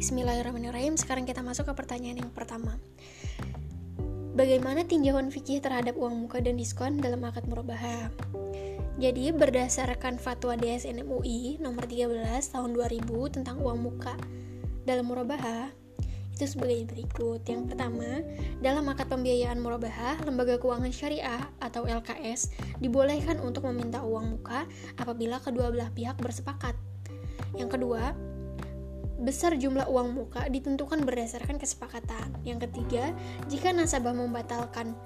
Bismillahirrahmanirrahim. Sekarang kita masuk ke pertanyaan yang pertama. Bagaimana tinjauan fikih terhadap uang muka dan diskon dalam akad murabahah? Jadi berdasarkan fatwa DSN MUI nomor 13 tahun 2000 tentang uang muka dalam murabahah itu sebagai berikut. Yang pertama, dalam akad pembiayaan murabahah, lembaga keuangan syariah atau LKS dibolehkan untuk meminta uang muka apabila kedua belah pihak bersepakat. Yang kedua, besar jumlah uang muka ditentukan berdasarkan kesepakatan. Yang ketiga, jika nasabah membatalkan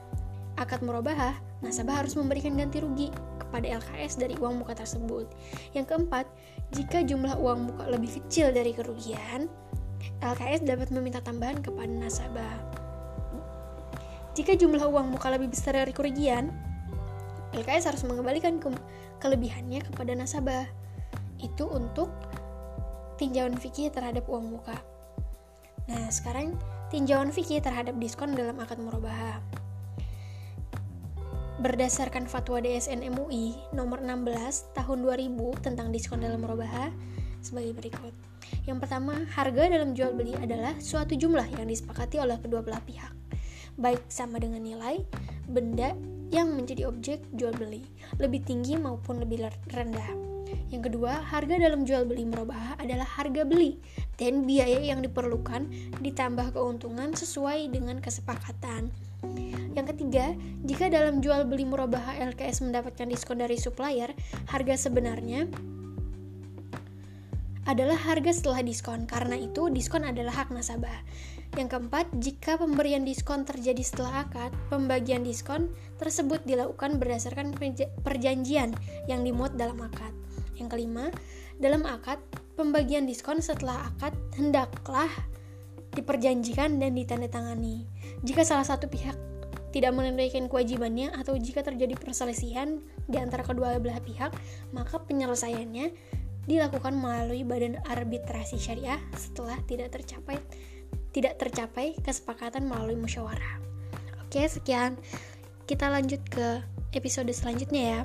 akad murabahah, nasabah harus memberikan ganti rugi kepada LKS dari uang muka tersebut. Yang keempat, jika jumlah uang muka lebih kecil dari kerugian, LKS dapat meminta tambahan kepada nasabah. Jika jumlah uang muka lebih besar dari kerugian, LKS harus mengembalikan ke kelebihannya kepada nasabah. Itu untuk tinjauan fikih terhadap uang muka. Nah, sekarang tinjauan fikih terhadap diskon dalam akad murabahah. Berdasarkan fatwa DSN MUI nomor 16 tahun 2000 tentang diskon dalam murabahah sebagai berikut. Yang pertama, harga dalam jual beli adalah suatu jumlah yang disepakati oleh kedua belah pihak, baik sama dengan nilai benda yang menjadi objek jual beli, lebih tinggi maupun lebih rendah. Yang kedua, harga dalam jual beli merubah adalah harga beli dan biaya yang diperlukan ditambah keuntungan sesuai dengan kesepakatan. Yang ketiga, jika dalam jual beli murabah LKS mendapatkan diskon dari supplier, harga sebenarnya adalah harga setelah diskon. Karena itu, diskon adalah hak nasabah. Yang keempat, jika pemberian diskon terjadi setelah akad, pembagian diskon tersebut dilakukan berdasarkan perjanjian yang dimuat dalam akad. Yang kelima, dalam akad, pembagian diskon setelah akad hendaklah diperjanjikan dan ditandatangani. Jika salah satu pihak tidak menunaikan kewajibannya atau jika terjadi perselisihan di antara kedua belah pihak, maka penyelesaiannya dilakukan melalui badan arbitrasi syariah setelah tidak tercapai tidak tercapai kesepakatan melalui musyawarah. Oke, sekian. Kita lanjut ke episode selanjutnya ya.